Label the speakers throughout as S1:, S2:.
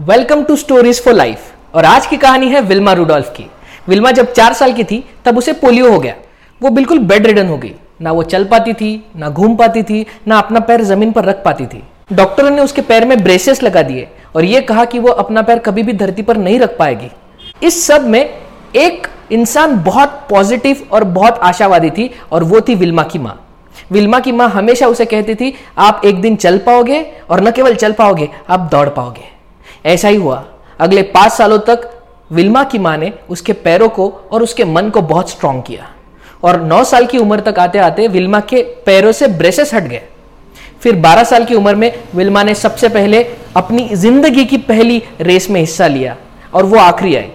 S1: Welcome to stories for life. और आज की कहानी है विल्मा रूडोल्फ की। विल्मा जब चार साल की थी, तब उसे पोलियो हो गया। वो बिल्कुल बेड रिडन हो गई। ना वो चल पाती थी, ना घूम पाती थी, ना अपना पैर ज़मीन पर रख पाती थी। डॉक्टरों ने उसके पैर में ब्रेसेस लगा दिए और ये कहा कि वो अपना पैर कभी भी धरती पर नहीं रख पाएगी। इस सब में एक इंसान बहुत पॉजिटिव और बहुत आशावादी थी और वो थी विल्मा की माँ। विल्मा की माँ हमेशा उसे कहती थी, आप एक दिन चल पाओगे और न केवल चल पाओगे, आप दौड़ पाओगे। ऐसा ही हुआ। अगले पाँच सालों तक विल्मा की माँ ने उसके पैरों को और उसके मन को बहुत स्ट्रांग किया। और नौ साल की उम्र तक आते आते विल्मा के पैरों से ब्रेसेस हट गए। फिर 12 साल की उम्र में विल्मा ने सबसे पहले अपनी ज़िंदगी की पहली रेस में हिस्सा लिया और वो आखिरी आई।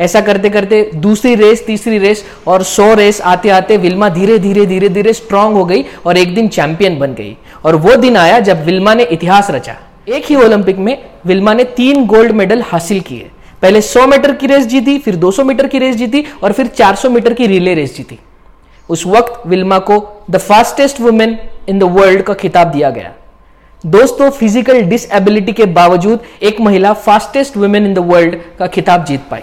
S1: ऐसा करते करते दूसरी रेस, तीसरी रेस और सौ रेस आते आते विल्मा धीरे धीरे धीरे धीरे स्ट्रांग हो गई और एक दिन चैंपियन बन गई। और वो दिन आया जब विल्मा ने इतिहास रचा। एक ही ओलंपिक में विल्मा ने तीन गोल्ड मेडल हासिल किए। पहले 100 मीटर की रेस जीती, फिर 200 मीटर की रेस जीती और फिर 400 मीटर की रिले रेस जीती। उस वक्त विल्मा को the fastest women in the world का खिताब दिया गया। दोस्तों फ़िज़िकल डिसएबिलिटी के बावजूद एक महिला fastest women in the world का खिताब जीत पाई।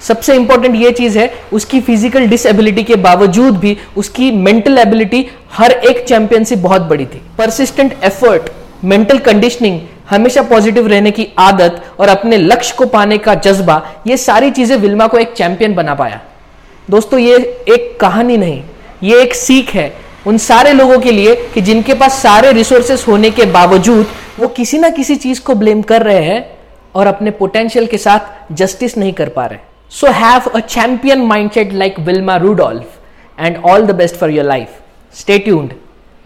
S1: सबसे इंपॉर्टेंट ये चीज़ है, उसकी फ़िज़िकल डिसएबिलिटी के बावजूद भी उसकी मेंटल एबिलिटी हर एक चैंपियन से बहुत बड़ी थी। परसिस्टेंट एफर्ट मेंटल कंडीशनिंग हमेशा पॉजिटिव रहने की आदत और अपने लक्ष्य को पाने का जज्बा, ये सारी चीज़ें विल्मा को एक चैंपियन बना पाया दोस्तों, ये एक कहानी नहीं, ये एक सीख है उन सारे लोगों के लिए कि जिनके पास सारे रिसोर्सेस होने के बावजूद वो किसी ना किसी चीज़ को ब्लेम कर रहे हैं और अपने पोटेंशियल के साथ जस्टिस नहीं कर पा रहे so have a champion mindset like Wilma Rudolph and all the best for your life. Stay tuned.